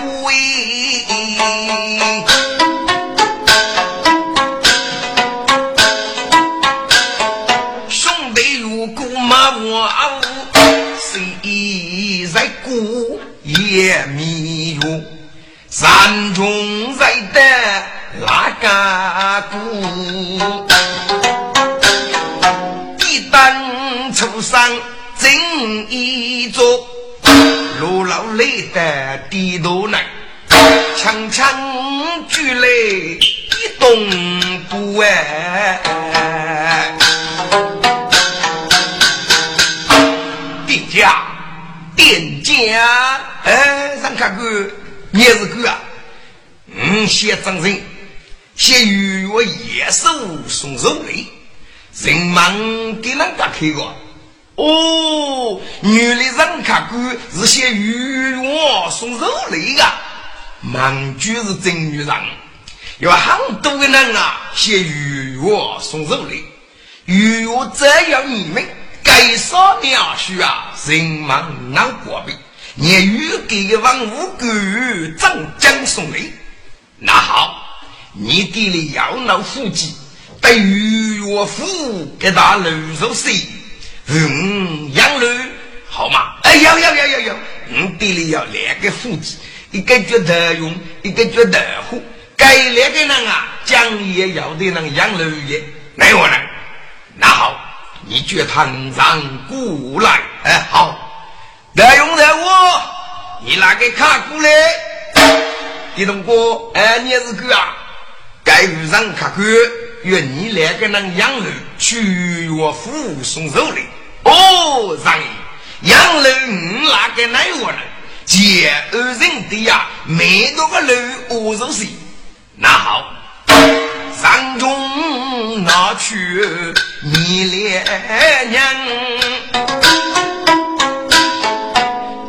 归。兄弟如果骂我，谁在鼓也迷路，山中在等那个鼓，一旦出山正一座，路老累得低头强强举来一动不哎。店家，店家，哎，让看看，你是个啊？嗯，写真人，写与我野兽送肉类，人忙给人家看过。哦，原来人看过是写与我送肉来的，忙句是真女人，有很多的人啊写与我送肉类，与我这样你们。该少鸟须啊，人忙难过呗。言语给个王五狗张江送来，那好，你地里要闹腹肌，对于我父给他露肉水，嗯，养肉好吗？哎，要要要要要，你地里要两个腹肌，一个脚头用，一个脚头虎。该两个人啊，将也要得能养肉也，没我呢。那好。你叫他让过来，哎，好，来用来我，你拿个卡过来，李东哥，哎，你是个啊？该遇上卡过，约你两个人养肉去我府送肉来。哦，让养肉你哪个来我呢？借二人的呀，每多个肉我肉是，那好。山中拿去你两娘，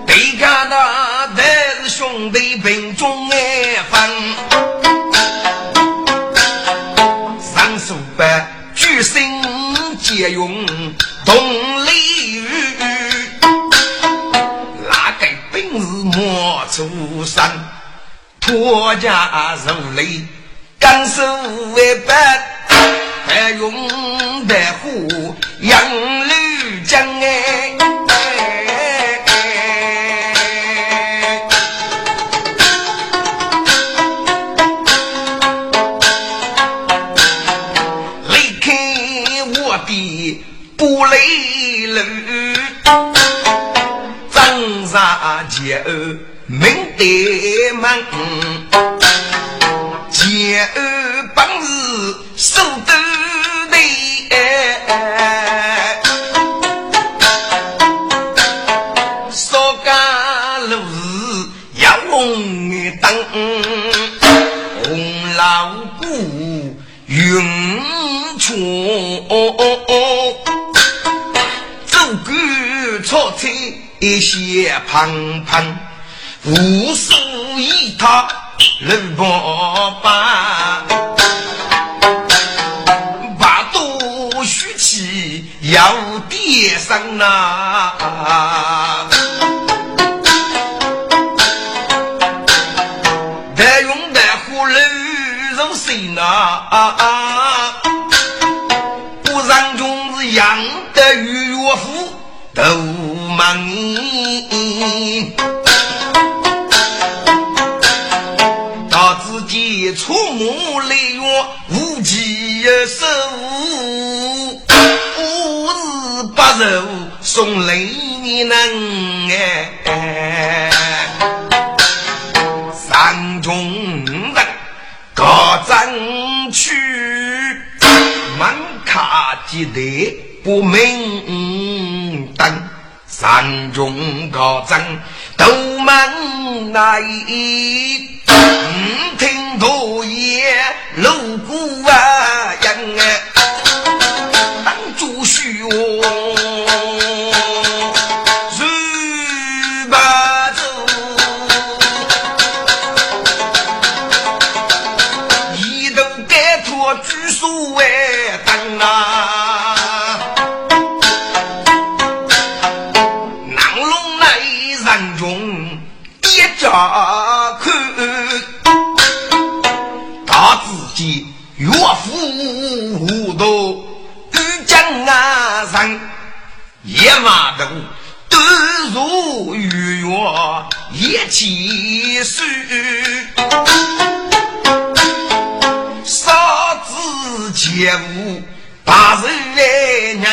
对家那都是兄弟并中爱分，上书班举身皆用同莫出山，托家受累。刚手为白，还用得虎杨门得门。前儿本是手头的，少家路是要红灯，红老姑云错，走过草菜一些胖胖，无数一他。六八八，把多虚气要跌上呐。计收，五日八寿送雷你能哎，三中人各争取，满卡记得不明灯，三中各争都门来。五听多言，路过啊人马头端如玉月一起水，少子皆无八人娘，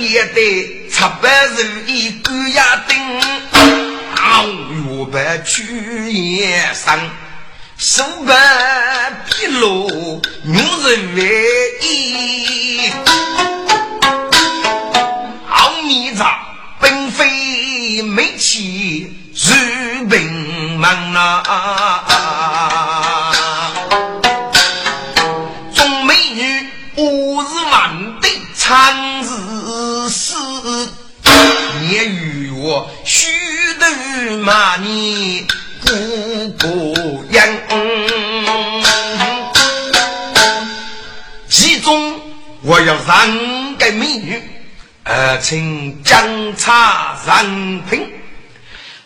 也得七百人一个呀顶，啊，月白去夜生。手白披露，女人为衣，奥米子并非美气如病忙啊！众美女五日万的长日死，也与我须得骂你。我要三个美女，呃，请将茶人品；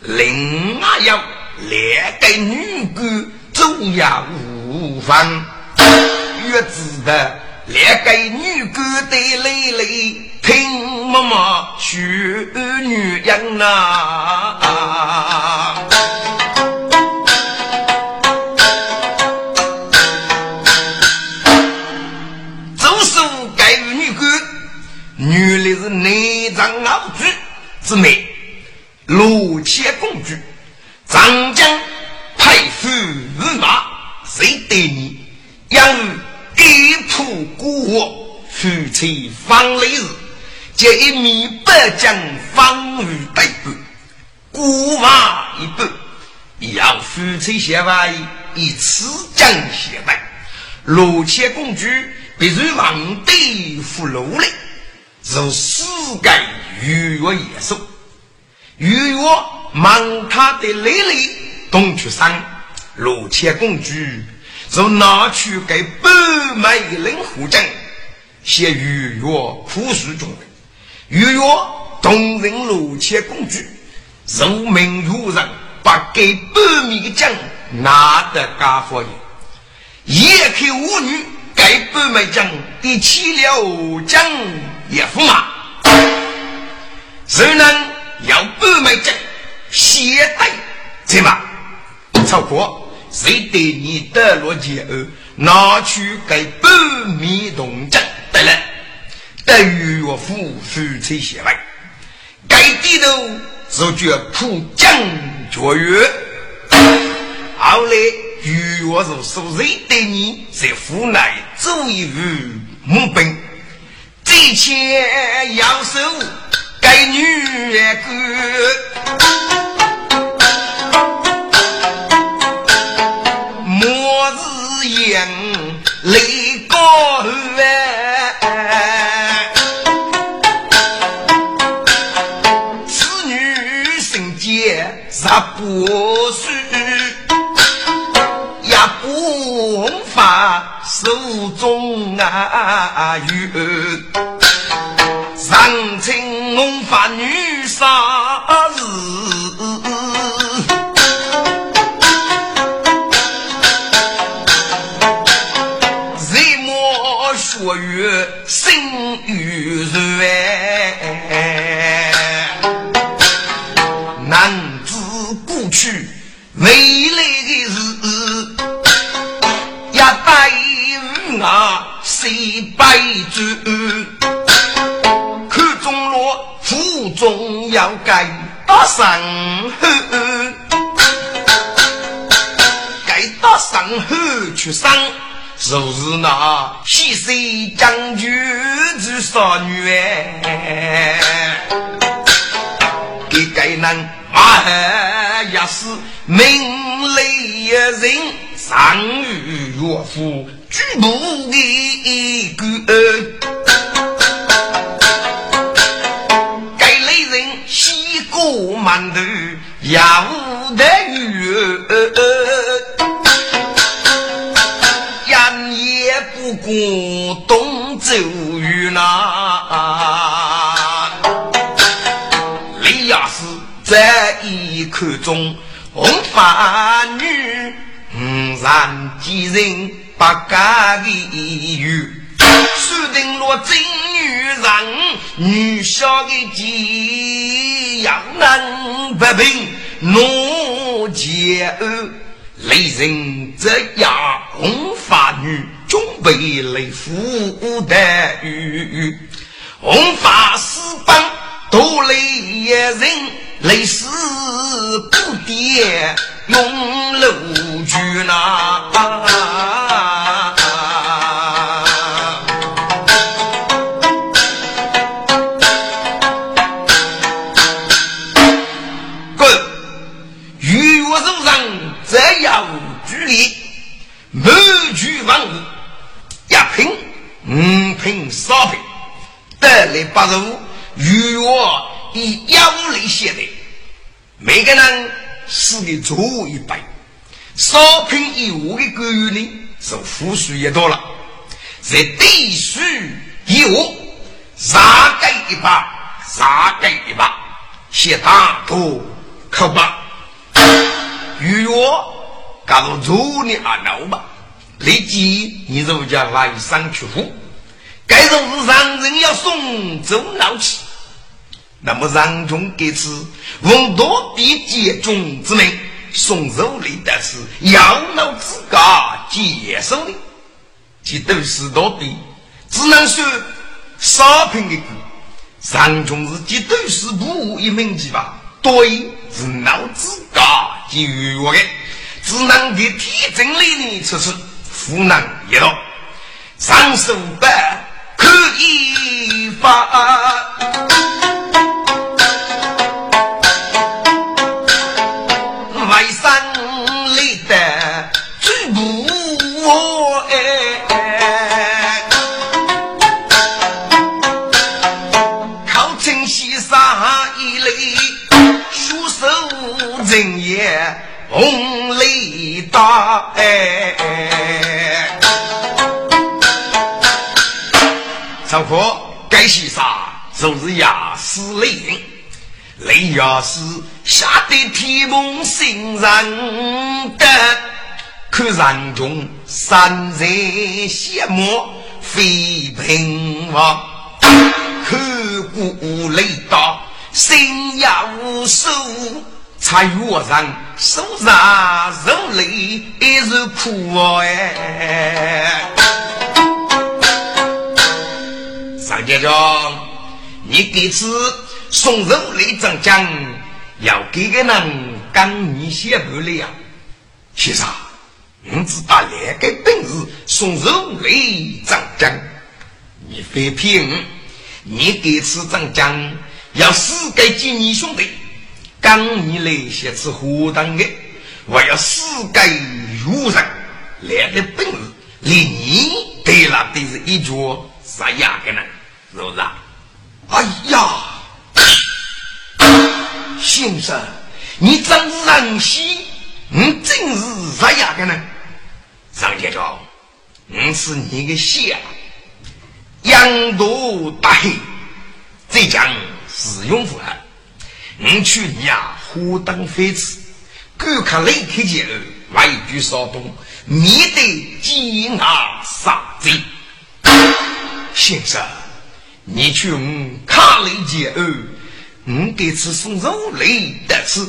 另外要两个女官走呀无妨。月子的两个女官的累累，听妈妈学女人呐。原是内藏傲举之美，罗切公主，长江派夫御马，谁对你？养给土孤我，夫妻方来日，借一米百将方雨对半，孤马一半，要夫妻相爱，以此将相待。罗切公主被人王对俘虏了。如世界鱼月野兽，鱼月忙他的累累东去山，罗切公主就拿去给白眉人护证，写鱼月苦书中的鱼月动人罗切公主，如命如人，把给白眉将拿得家伙也，也看舞女给白眉将的起了将。也驸马，谁能要半枚证，携带怎么？超过谁对你得落结案，拿去给半米铜证得了，等于我夫夫妻协外，该低头就觉普将绝约。后来与我是属谁对你在府内做一副木兵。一切要收给女儿末日眼泪高啊，此女生节十不手中啊有。上清红发女杀日，中要改打上后，该打上后去上。就是那西山将军之少女哎，给该人马也是名利人，上与岳父举步的一个，西过馒头要的鱼。古东走远呐，李亚是在一口中红发女，五然几人不干的语，说定了真女人，女小的鸡要能不平，怒解雷人这样红发女。准备来福的雨，红发四方多雷人，雷死不跌用楼居那。八十五，与我以幺类写的，每个人是个错一百，三品以五的官员呢，是富庶也多了，在地书以五，杀给一把，杀给一把，写大图可把，与我搞到做你阿闹吧。立即，你如家来上去呼，该种是让人要送走闹气。那么让中给此闻多地接中之命，送肉类的是养老之家接受的，这都是多的，只能说少品的歌。上中是这都是不一名级吧？对，是老之家给予我的，只能给体证里呢，测试。湖南一道，上手板可以发，外山里的最不哎，靠城西山一类，书手人也红雷大哎。上课该写啥？就是雅思雷人，雷雅思吓得天梦心人的，可人中山人羡慕非平王，可古雷大心呀无数，才月上手上手雷一是苦哎。张家庄，你这次送肉类长江，要给个人刚你写不了。先生，你知道那个本事送肉类长江，你非骗我。你这次长江要死给几你兄弟，刚你来写次活当的，我要死给愚人，来的本事，连你对了都是一脚啥样的呢？是不是？哎呀，先生，你真是人心，你真是啥样的呢？张家庄，你是你的下，羊多大黑，浙江使用符合。你去年啊，花灯飞驰，观看雷克节后，外举骚动，面对鸡鸭杀贼，先生。你去我卡雷街二我给吃送肉类的吃。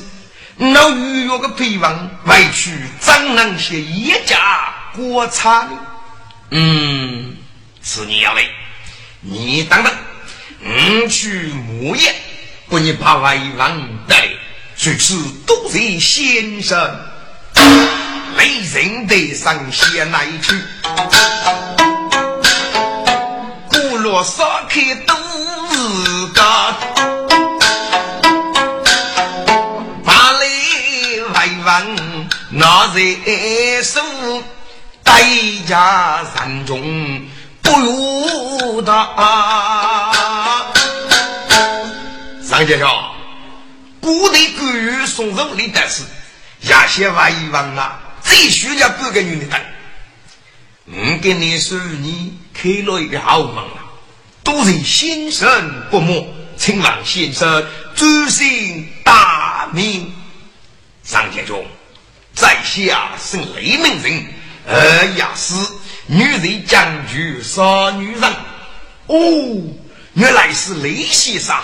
那预约个配方，外去张能些一家国产的。嗯，是你要的，你等等，我去木业，给你把外王带，去吃都是先生，雷人得上先来去，古罗烧开都是个。那在手，代价惨重，不如他。上节说，古代关羽送肉礼的事，亚些外王啊，最需要半个女的等。我给你说，你开了一个好门啊，都是先生不睦，请王先生专心大名。上节中。在下是雷门人，呃呀是女人将军杀女人，哦，原来是雷先生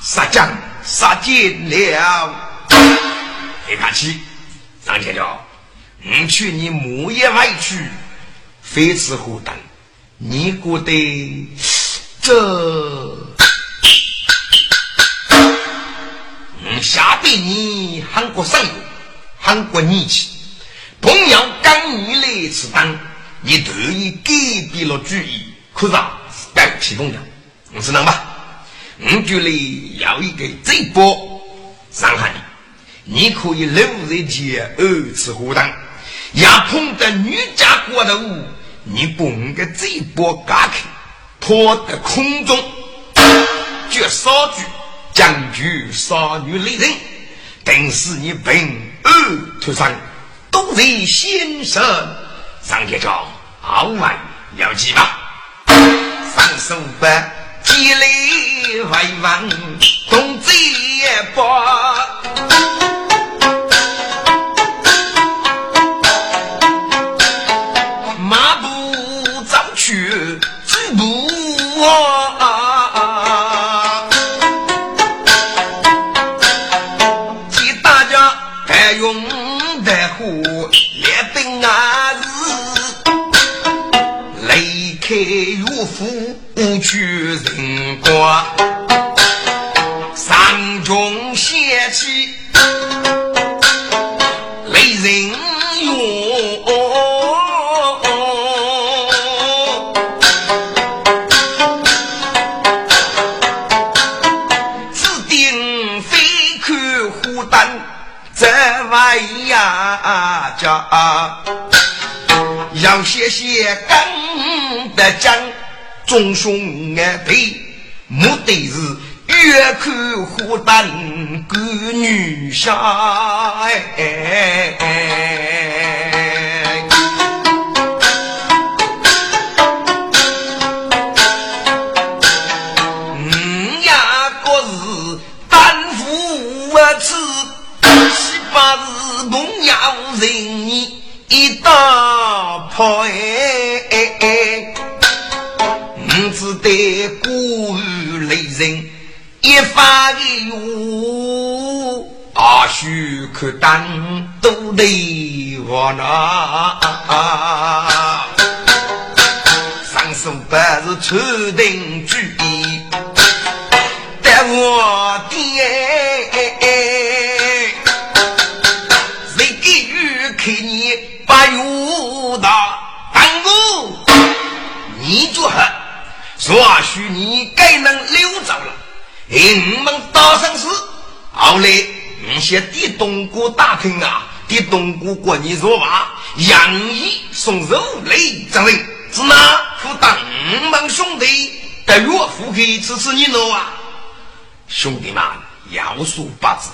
杀将杀尽了。别客气，张天桥，你去你木业外去，非此何等，你觉得这？嗯，下辈你韩国生。韩国义气，同样刚你来此当，你特意改变了主意，可是带不起同样，你知道吗？我觉得要一个这波伤害你，你可以留在家二次活动，要碰到女家过头，你不应该这波嘎开，拖在空中，绝杀举将军杀女雷人，定是你本。二徒生都是先生，上天朝好玩要记吧？上手班积累为王，动嘴巴。去人国，山中邪气雷人勇，指定飞看虎胆在外呀家，要谢谢刚的将。众兄爱配，目的是越看虎胆干女侠。嗯那，上手不是出定主意，但我爹谁给予看你把油大当我，你就很。或许你该能溜走了，我们打上是。后来你先替东姑打听啊，替东姑过你说话，杨毅送肉类之人，是哪副当我们兄弟的岳父给支持你喽啊？兄弟们要说八字，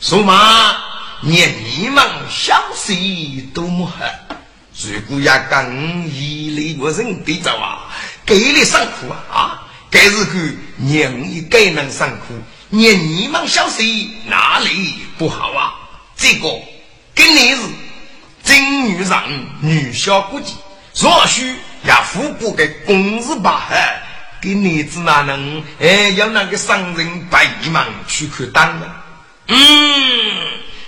说嘛，连你们小息都没好，如果要跟一类个人对照啊。给你上苦啊！啊，该是个人也该能上苦，你你们小谁哪里不好啊？这个跟你是真女人，女小估计，若许也富不给公子把给你子哪能哎要那个商人百忙去看单呢？嗯，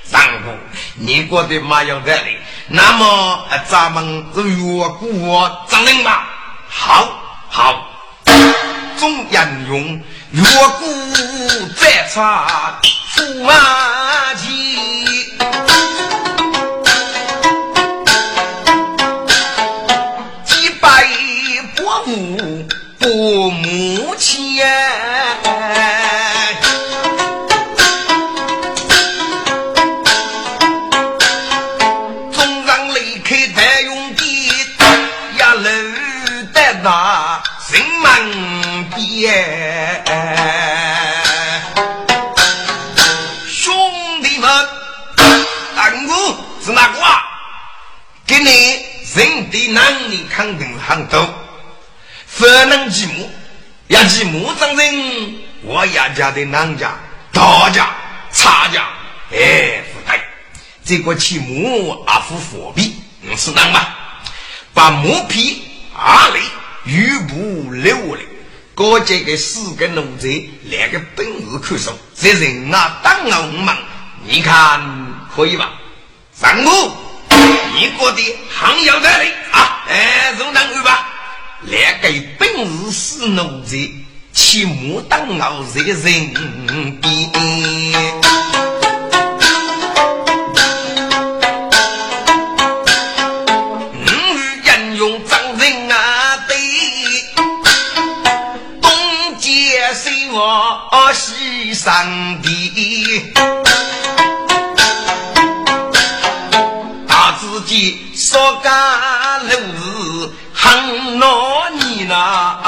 上夫，你觉得嘛有道理？那么咱们就越过张人吧。好，好，总言用越过再差富啊钱。的能力肯定很多。不能继母，要继母长人，我亚家的男家、大家、差家，哎，不对，这个继母阿夫佛币，是能吗？把木皮、阿雷、玉布留来，搞这个四个奴才，两个本事看守，这人啊，当我们，你看可以吧？三五，你觉得很有道理啊？哎，就能去吧？两个本事是奴才，起木当熬在人边。嗯，人用脏人啊，对，东街西望西说干路子。很恼你呐，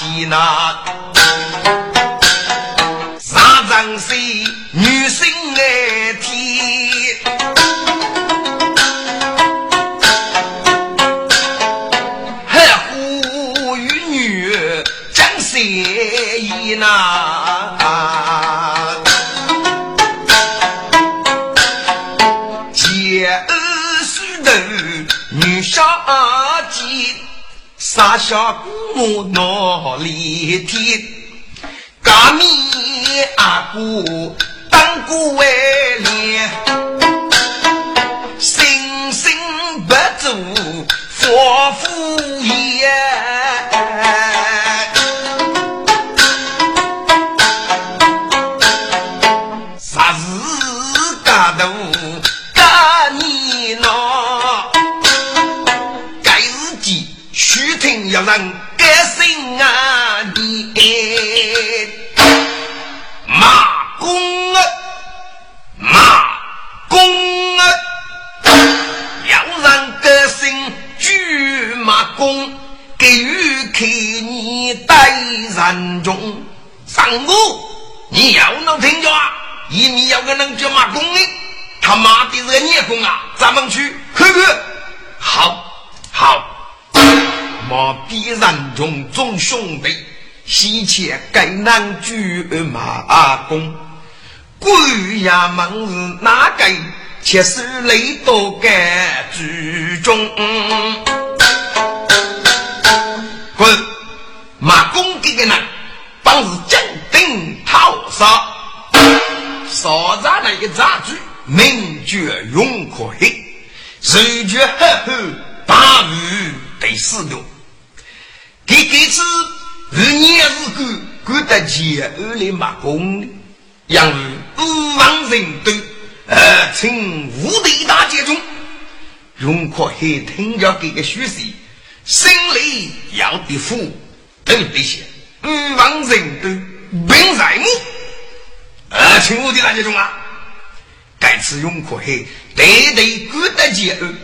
啊！吉那啥张是女性爱听。那姐儿梳头女小姐，傻下姑我努力听，革命阿姑当过为脸，生生不足佛敷衍。西前该难举马公。贵衙门是哪个？且是雷多该居中。滚！马公这个人，本是将顶讨杀，杀在那个杂剧，名绝永可黑，谁绝呵呵，大雨得四六。你这次二年是过过得前二来马公的，因为五万人都呃请五队大捷中，永可黑听着这个虚实，心里要的苦，都得些，欲望人都并在你。呃，请我的大家中啊，该次永可黑对对古德节恩，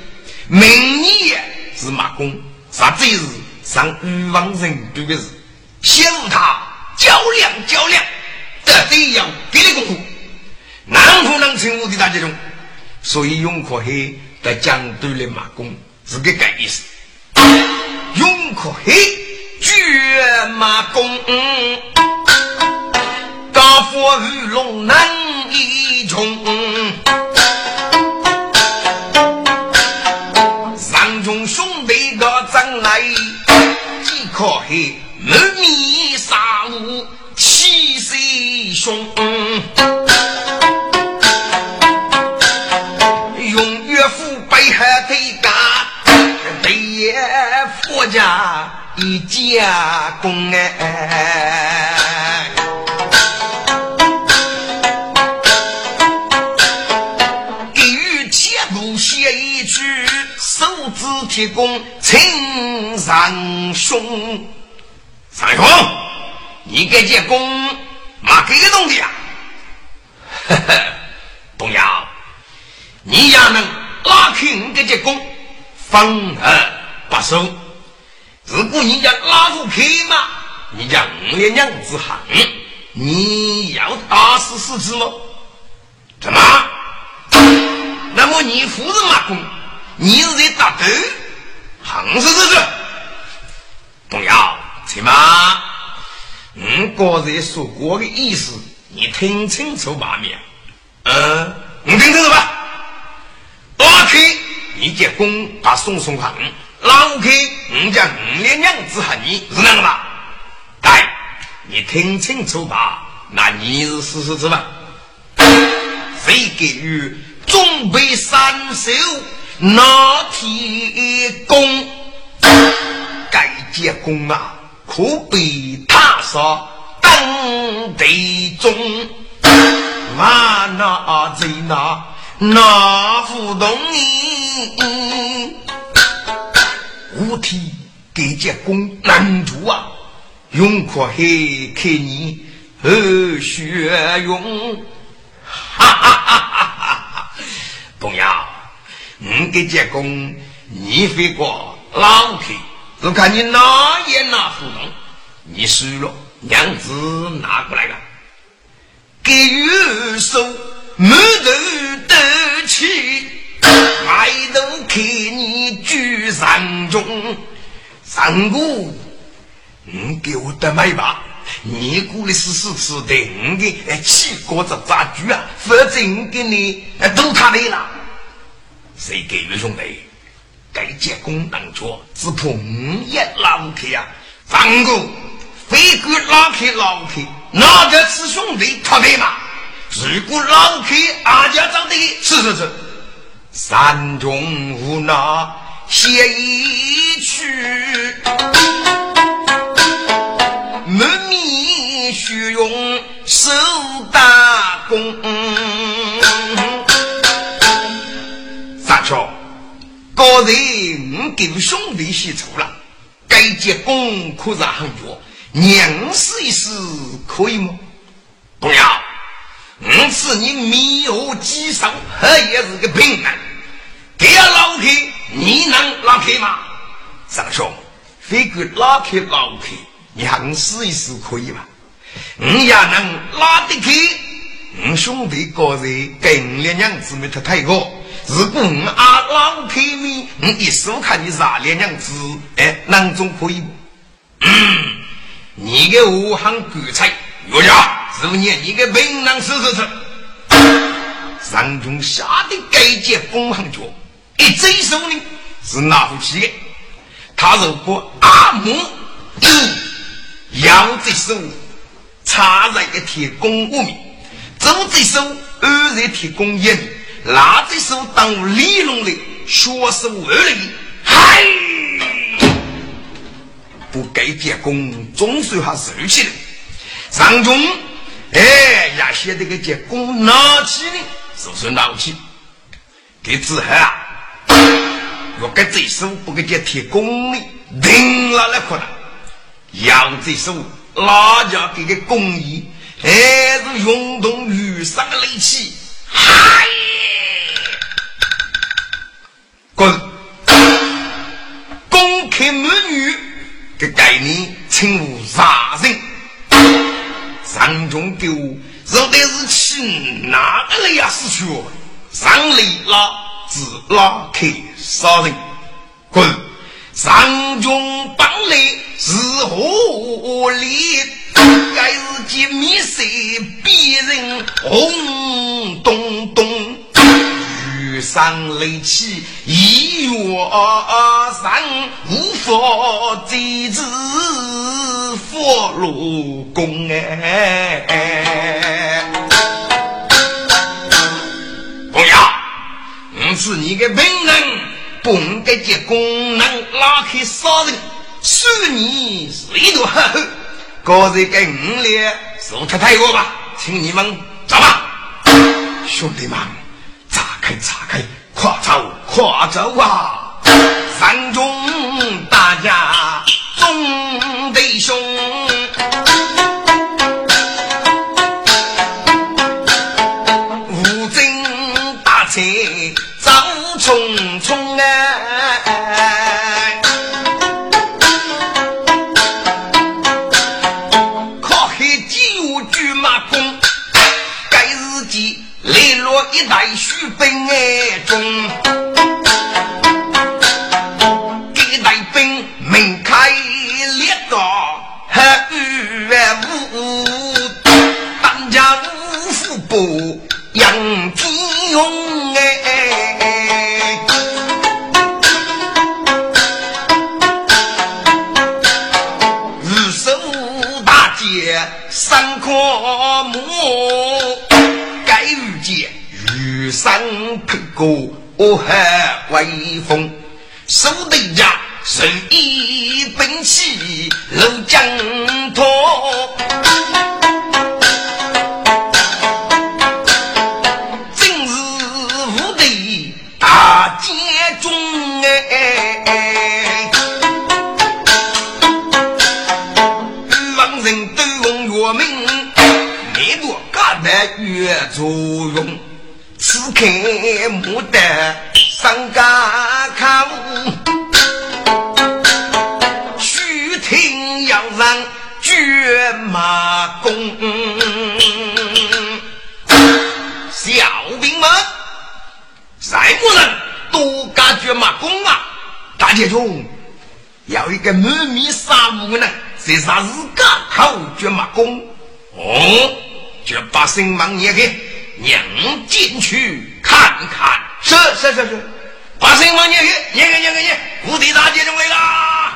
明年是马公，啥子日上欲望人都的事，陷入他较量较量，这得要给你功夫，能不能请我的大家中？所以永可黑。在江都的马公是个个意思，永可黑绝马公，大富玉龙难一穷，凶。佛家一家公哎，给予铁路写一句，手指铁公请三兄。三兄，你给这公嘛给个东西啊？呵呵，东阳，你要能拉开你给这公，方二。把手，如果你家拉不开嘛，你家五连娘子喊，你要打死死子吗？怎么？那么你夫人马公，你是在打斗，横是是是？不要，亲妈，我刚才说过的意思，你听清楚吧，面。嗯，你听清楚吧？拉开，你结公把送送横。老客，我家五连娘子和你是那个吧？对，你听清楚吧。那你是事实之吧？谁给予准备三手拿铁弓？该结功啊，可被他杀当地中。万那在那那不动你。五体给结功难度啊，永可黑看你和血勇，哈哈哈哈哈！公羊，你给结功，你飞过老客，就看你哪言哪互动。你输了，娘子拿过来了，给玉手没得得起。抬头看你举三中，三哥，你给我的买吧，你过来试试吃的，我给七哥子杂猪啊，否则我给你都他没了。谁给玉兄弟？该结功当做只怕五也拉不开呀。三哥，非给拉开拉开，哪个是兄弟他的嘛？如果老开，阿家长的是是是。山中无奈写一曲，满面虚荣受大功。高人给兄弟写错了，该结功可是很绝，娘试一试可以吗？不要，我是你迷惑几生，还也是个平安。给要老客，你能拉开吗？三兄，非个拉开老客，你试一试可以吗？你也能拉得开，我兄弟个人跟两娘子没他太过。如果我阿老开你，我一手看你啥两娘子，哎，囊中可以不？嗯，你个武行鬼才，岳家，是不你你个本能试试吃。三中下的该接公行脚。一只手呢是拿不起的，他如果阿木有腰这手插在一铁公屋面，左这手二在铁公眼，那这手当利龙的学手二里，嗨，不该结功，总算还受起来。上中哎呀，现在个结功拿起呢，是不是拿不起？给子海啊！若该这手不给这铁公里，定了来可能。要这手哪家给个公益，还是运动余生的力气？嗨！滚！公开美女的概念，称呼杀人。上中狗，肉的是气，哪个来呀？死去！上来拉，自拉开杀人。滚！上中帮来是何理？该是见面色，别人红咚咚。遇上雷气，一月上无法祭祀佛罗宫哎！公爷，我是你的本人，不应该借功能拉开杀人，恕你谁都呵呵。个人给五列受他太过吧，请你们走吧，兄弟们。炸开炸开，快走快走啊！山中大家众弟兄，无证大车走匆匆哎，靠黑酒举马弓，该日记磊落一代。本爱中，玉山客过我还威风，手对家随意兵器露江个满面杀戮的人，在啥日家口绝马功？哦，就把声望念给。娘进去看看，是是是是，把声望念去，念个念个念，无敌大姐就来啦！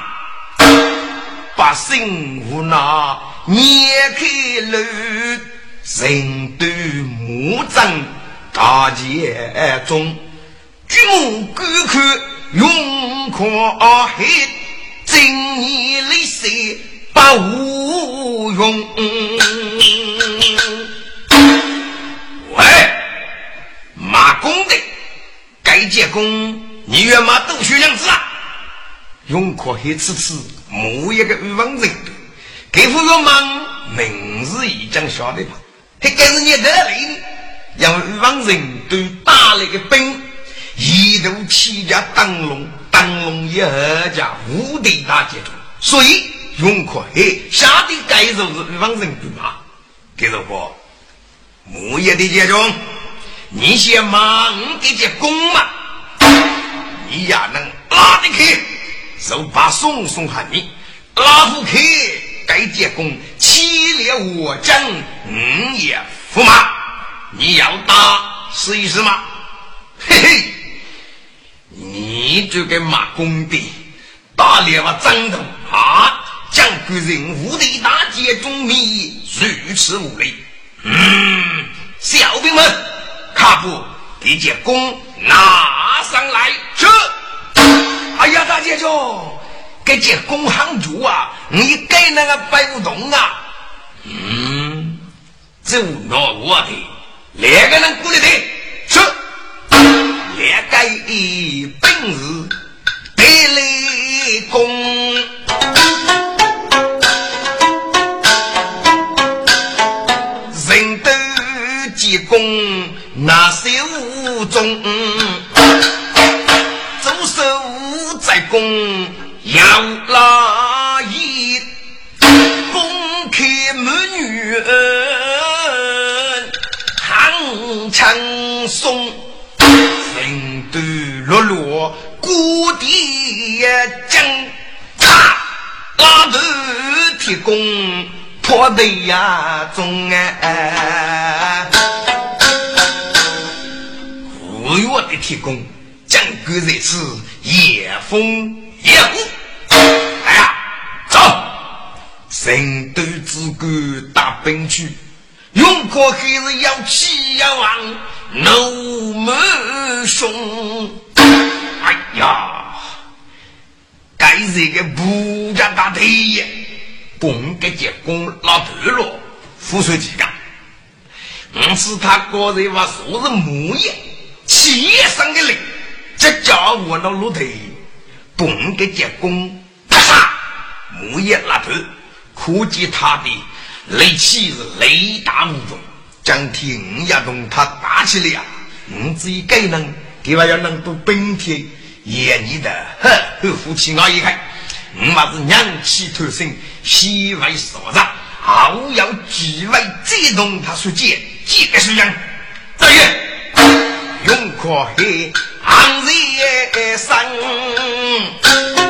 把声无那捏开了，人都目睁大街中，举目观看永阔黑，正义立誓不无用。喂，马公的，该结功，你愿马都学样子啊？永可黑此次某一个预防人，给付个忙，明日已经晓得吧？还该是你得令，让预防人都打了个兵，一度起家当龙，当龙一二家无敌大杰出，所以永可黑下的该就是预防人对吧？给着我。木叶的杰中，你先忙给这功嘛，你呀能拉得开，就把送送喊你拉不开，该结功，七列我将五也驸马，你要打试一试吗？嘿嘿，你这个马公的，打猎我张头啊，将个人无敌大街中迷如此无礼。嗯，小兵们，卡布给这弓拿上来，这。哎呀，大姐兄，给这弓行住啊！你给那个摆不动啊？嗯，走那我的，两个人过来的，是，两个一本事雷公，人都结功，那些无中，左手在攻，右拉一，公开美女，行长松，落落。故地将他拉头铁工破的呀中啊！五月的铁工，将个在此夜风夜雾。哎呀，走！神都之官大兵去，勇可还是要起要王，怒目凶。哎呀，该是个不家大队爷，本该结功老头了，副书记干。我是他个人话说是木业，企业上的人，这家伙那老头，本该结功，啪嚓，木业老头，可见他的。力气是雷大无穷，将天五也同他打起来啊！我只有该能。另外要能读本天，也你的呵，和夫妻我一看，你嘛是娘气头生，喜为所长，后要几位再同他说借，借个是人，大爷，永可黑昂人生。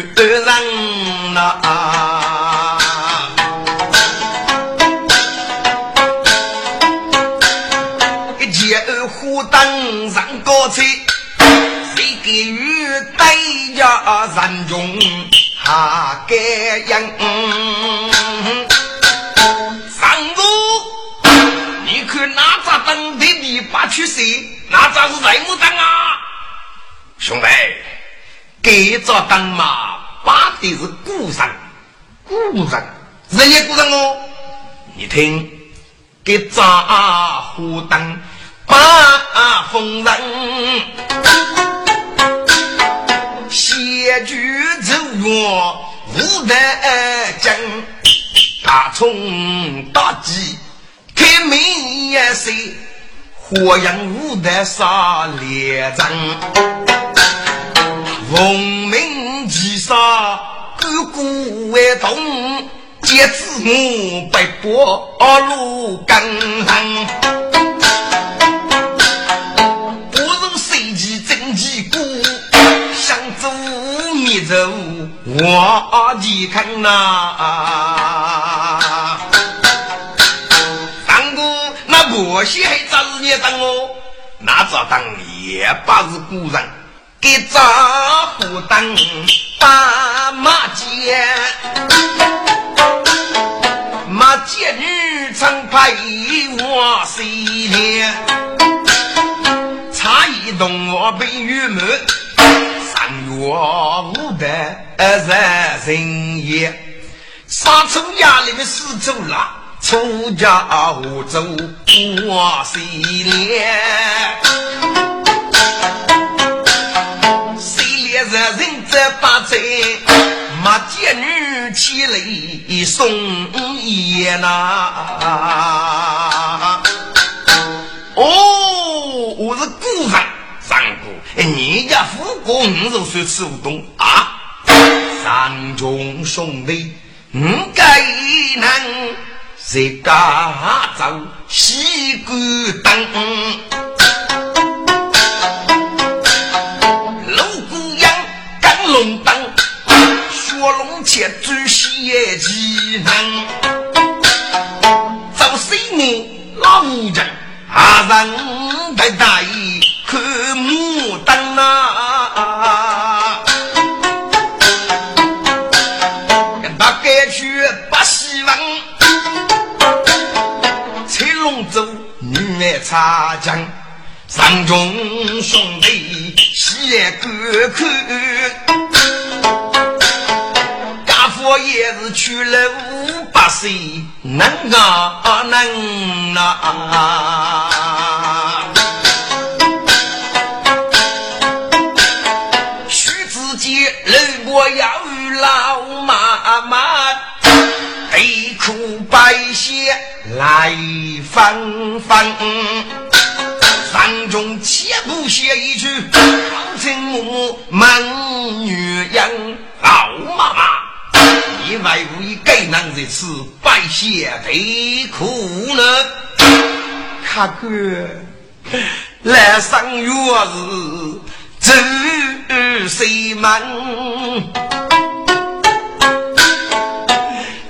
该人，上路，你看哪扎灯的你把去谁？哪吒是谁木灯啊？兄弟，这扎灯嘛，把的是古人，古人，人也古人哦。你听，给扎火灯把风人。举奏乐五德经，大冲大吉开门也是火阳五德杀列阵，奉命击杀各国为同，皆自我北国路更走，我的看呐，当哥那不些还咋日你当我？那咋当也不是古人，给丈夫当把马见，马见女常派我谁怜？差一动我被郁闷。我无得人人也，杀出衙里面死走了，出家无走我谁怜？谁怜人人这把罪，没见个女起来送爷呐。哦，我是姑父三你家富公五十岁吃不懂啊？三中兄弟，五该能在家走西关灯，老姑娘赶龙灯，学龙切主写技能，走谁呢？老人阿人在大意看牡擦江，山中兄弟喜观看，家父也是娶了五百岁，能啊能啊！徐子杰如果要与老妈妈，悲苦百姓来。翻翻，山中且不写一句，好称母门女人老妈妈，你为无以该男在此拜谢悲苦呢？卡哥，来上月日走西门。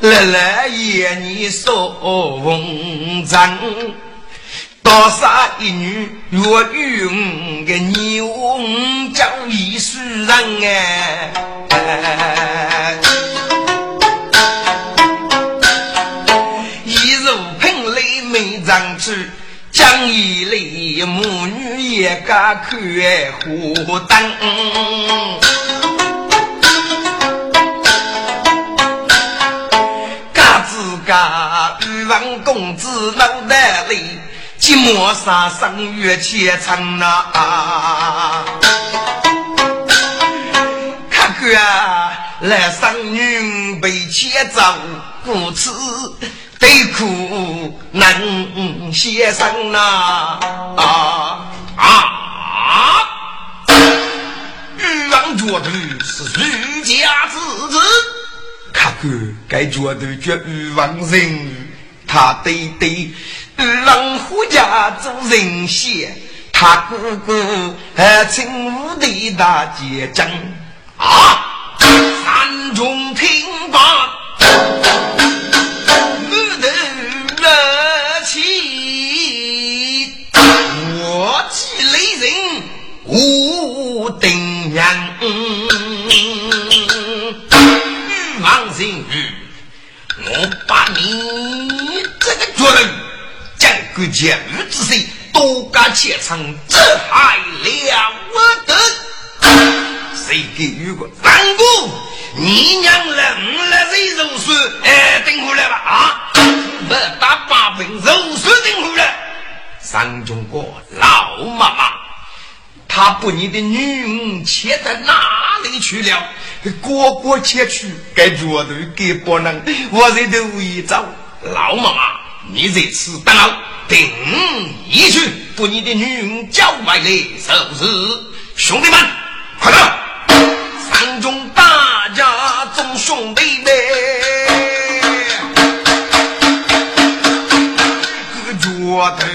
来来爷，你说文章，多少一女若用个牛叫一世人哎，一如喷泪没长出，将一类母女也敢看火灯。欲望公子脑袋里，寂寞杀生月前程呐。看哥啊，来生女被牵走，故此悲苦难先生呐。啊啊！欲望绝对是儒家之子。看哥，该绝对绝欲望人。他对对，与王虎家做人贤，他哥哥还称武的大结将啊！三中听罢，把你。这个绝人将国家无之谁多干前程，这还了得？谁给予过三姑？你娘了，五来谁肉水？哎，等回来吧啊！不打八分肉水等回来。三中国老妈妈，他把你的女儿牵到哪里去了？哥哥前去，该绝对给不能，我在头一走。老妈妈，你这次当好，定一去把你的女儿交外来，是不是？兄弟们，快走！三中大家众兄弟们，个脚头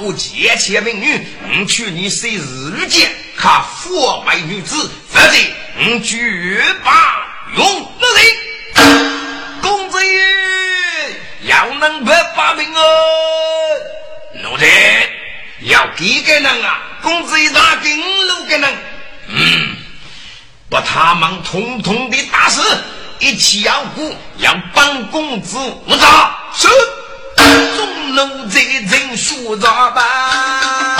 我结前美女，我娶你虽日间，可佛为女子，否则我绝把用不人。公子爷要能不发命哦，奴才要给个人啊！公子爷拿给五路个人，嗯，把他们统统的打死，一起要鼓，要帮公子无招。是中路在人说着吧。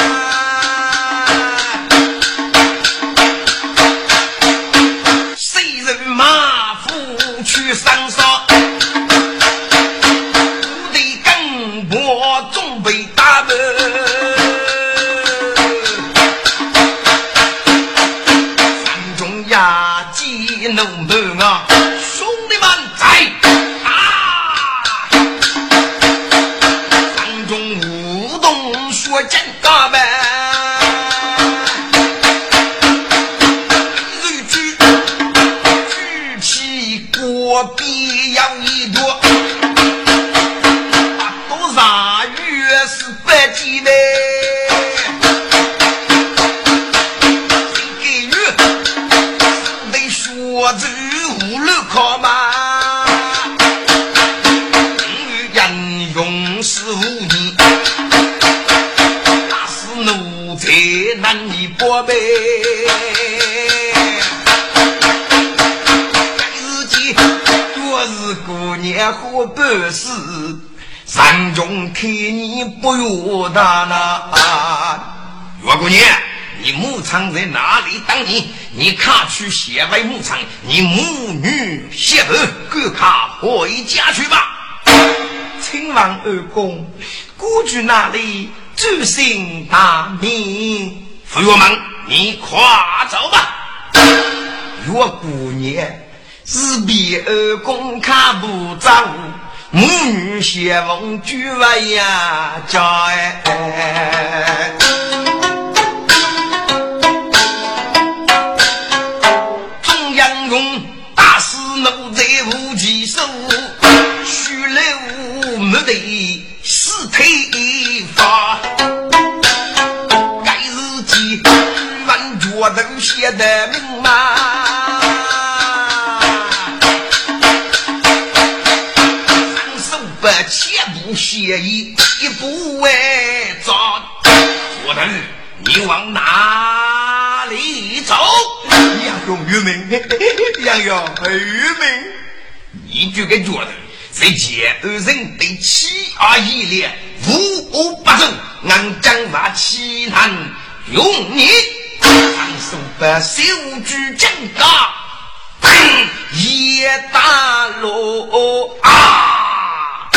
我办事，三中看你不由他呐。岳姑娘，你牧场在哪里等你？你卡去县外牧场，你母女媳妇各卡回家去吧。请问二公，故居哪里？祖姓大名？夫员们，你快走吧。岳姑娘。是比二公看不着，母女相逢举为呀家哎。都写得明嘛。协议一步为走，我等你往哪里走？杨勇愚民，杨勇愚民，你这个觉得这见二人对妻儿依恋，无恶不作，俺将把欺难用你，长手把小举正大，等夜大路啊！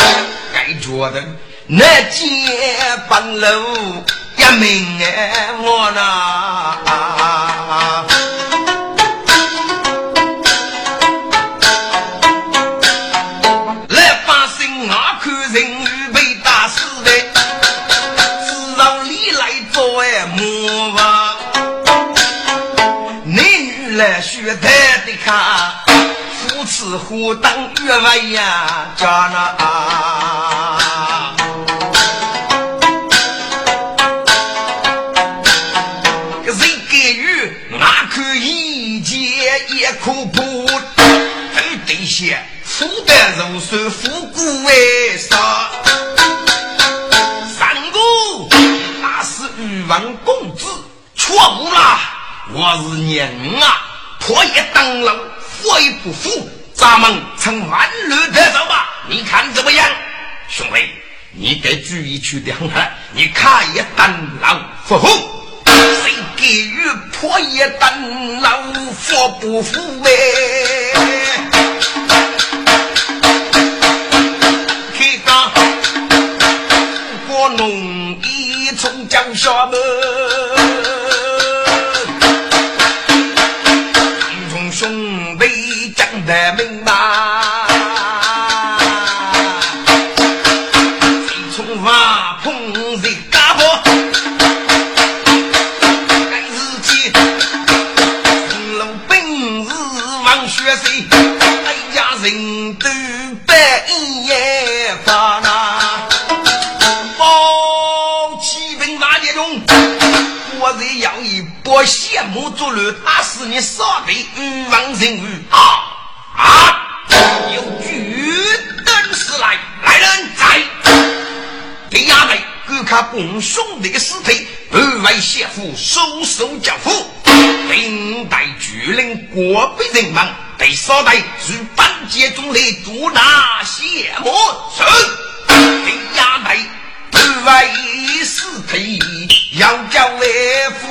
该做的那街半路一命我呐，似乎当月外呀，家那个谁给予那可一见也可破，都得些富得如山富贵为啥？三哥那是欲望公子，错误了，我是娘啊，破也当了，佛也不服。咱们乘万路得走吧，你看怎么样，兄弟？你得注意去的很，你看一等老夫虎，谁给予破一等老佛不服哎？开刚过农一从江下门，我羡慕做乱，打死你少的欲望人物啊啊！有巨灯死来，来人在！第二位，观看本兄弟的尸体；二位谢父收收家父；第代巨人国北人亡；第三代是半截中的捉拿谢魔神。第二。辈不为死体，要叫为夫。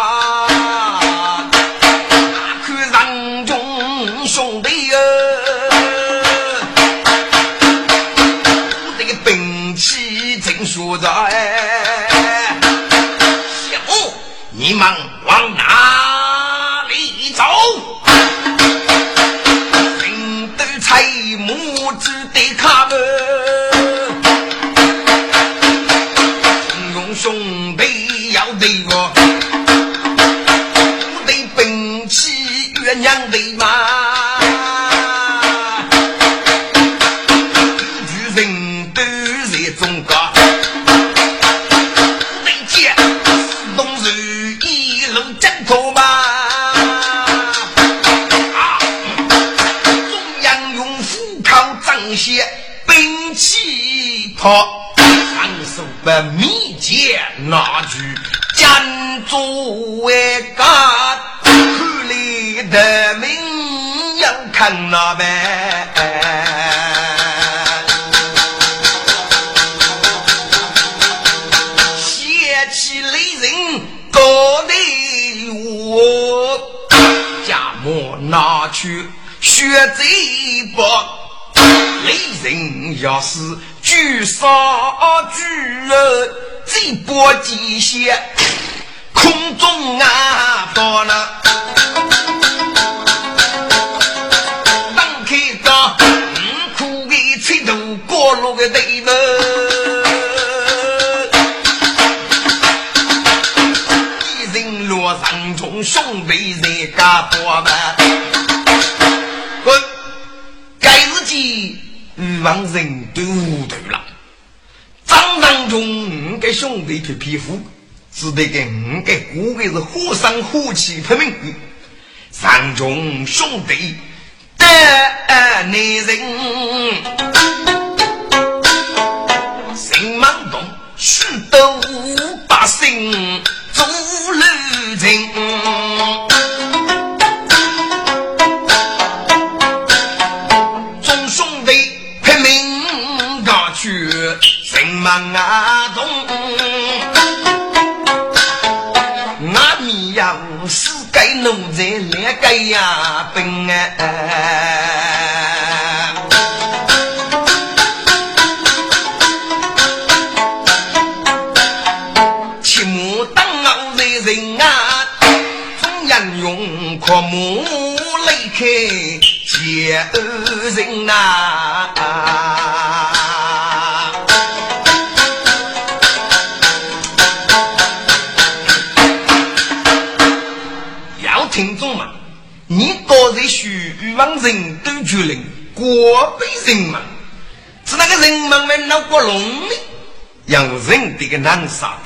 他长手把密剑拿去，将作为干。的名要看那呗，邪气雷人高内我，家莫拿去血贼不？雷人要是举杀举人，贼波极限，空中啊到了。过路的对门，一人落山中，兄弟在家破门。欲望人都糊涂了。张当中，给兄弟脱皮肤，只得给五个哥哥是火山火气拼命。山中兄弟的男人。心忙动许多百姓做路情，忙啊动，那米呀世界奴才两个呀兵啊。父母离开家人呐，要许望人都决定过辈人们，是那个人们们闹过龙的，让人这个难杀，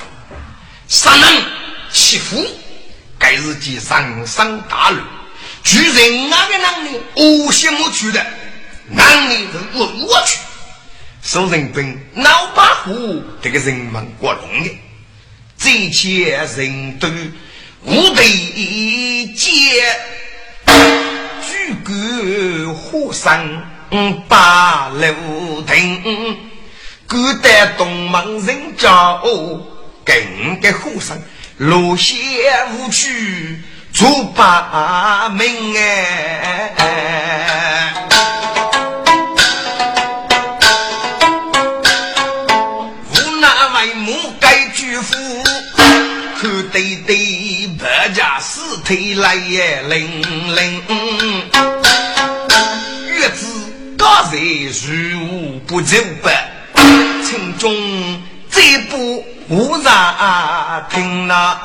杀人欺负。该日记上上大路，举人那个能力，无限我去的，能力是问我去。受人兵老把虎，这个人们过龙的，这些人都无对接，举个火山把楼亭，古代东门人家哦更个火山。路线无趣，出八门哎！无奈为母该拒夫，看对对白家尸体来也零零。月子高在如不走白，城中这步。无人听呐。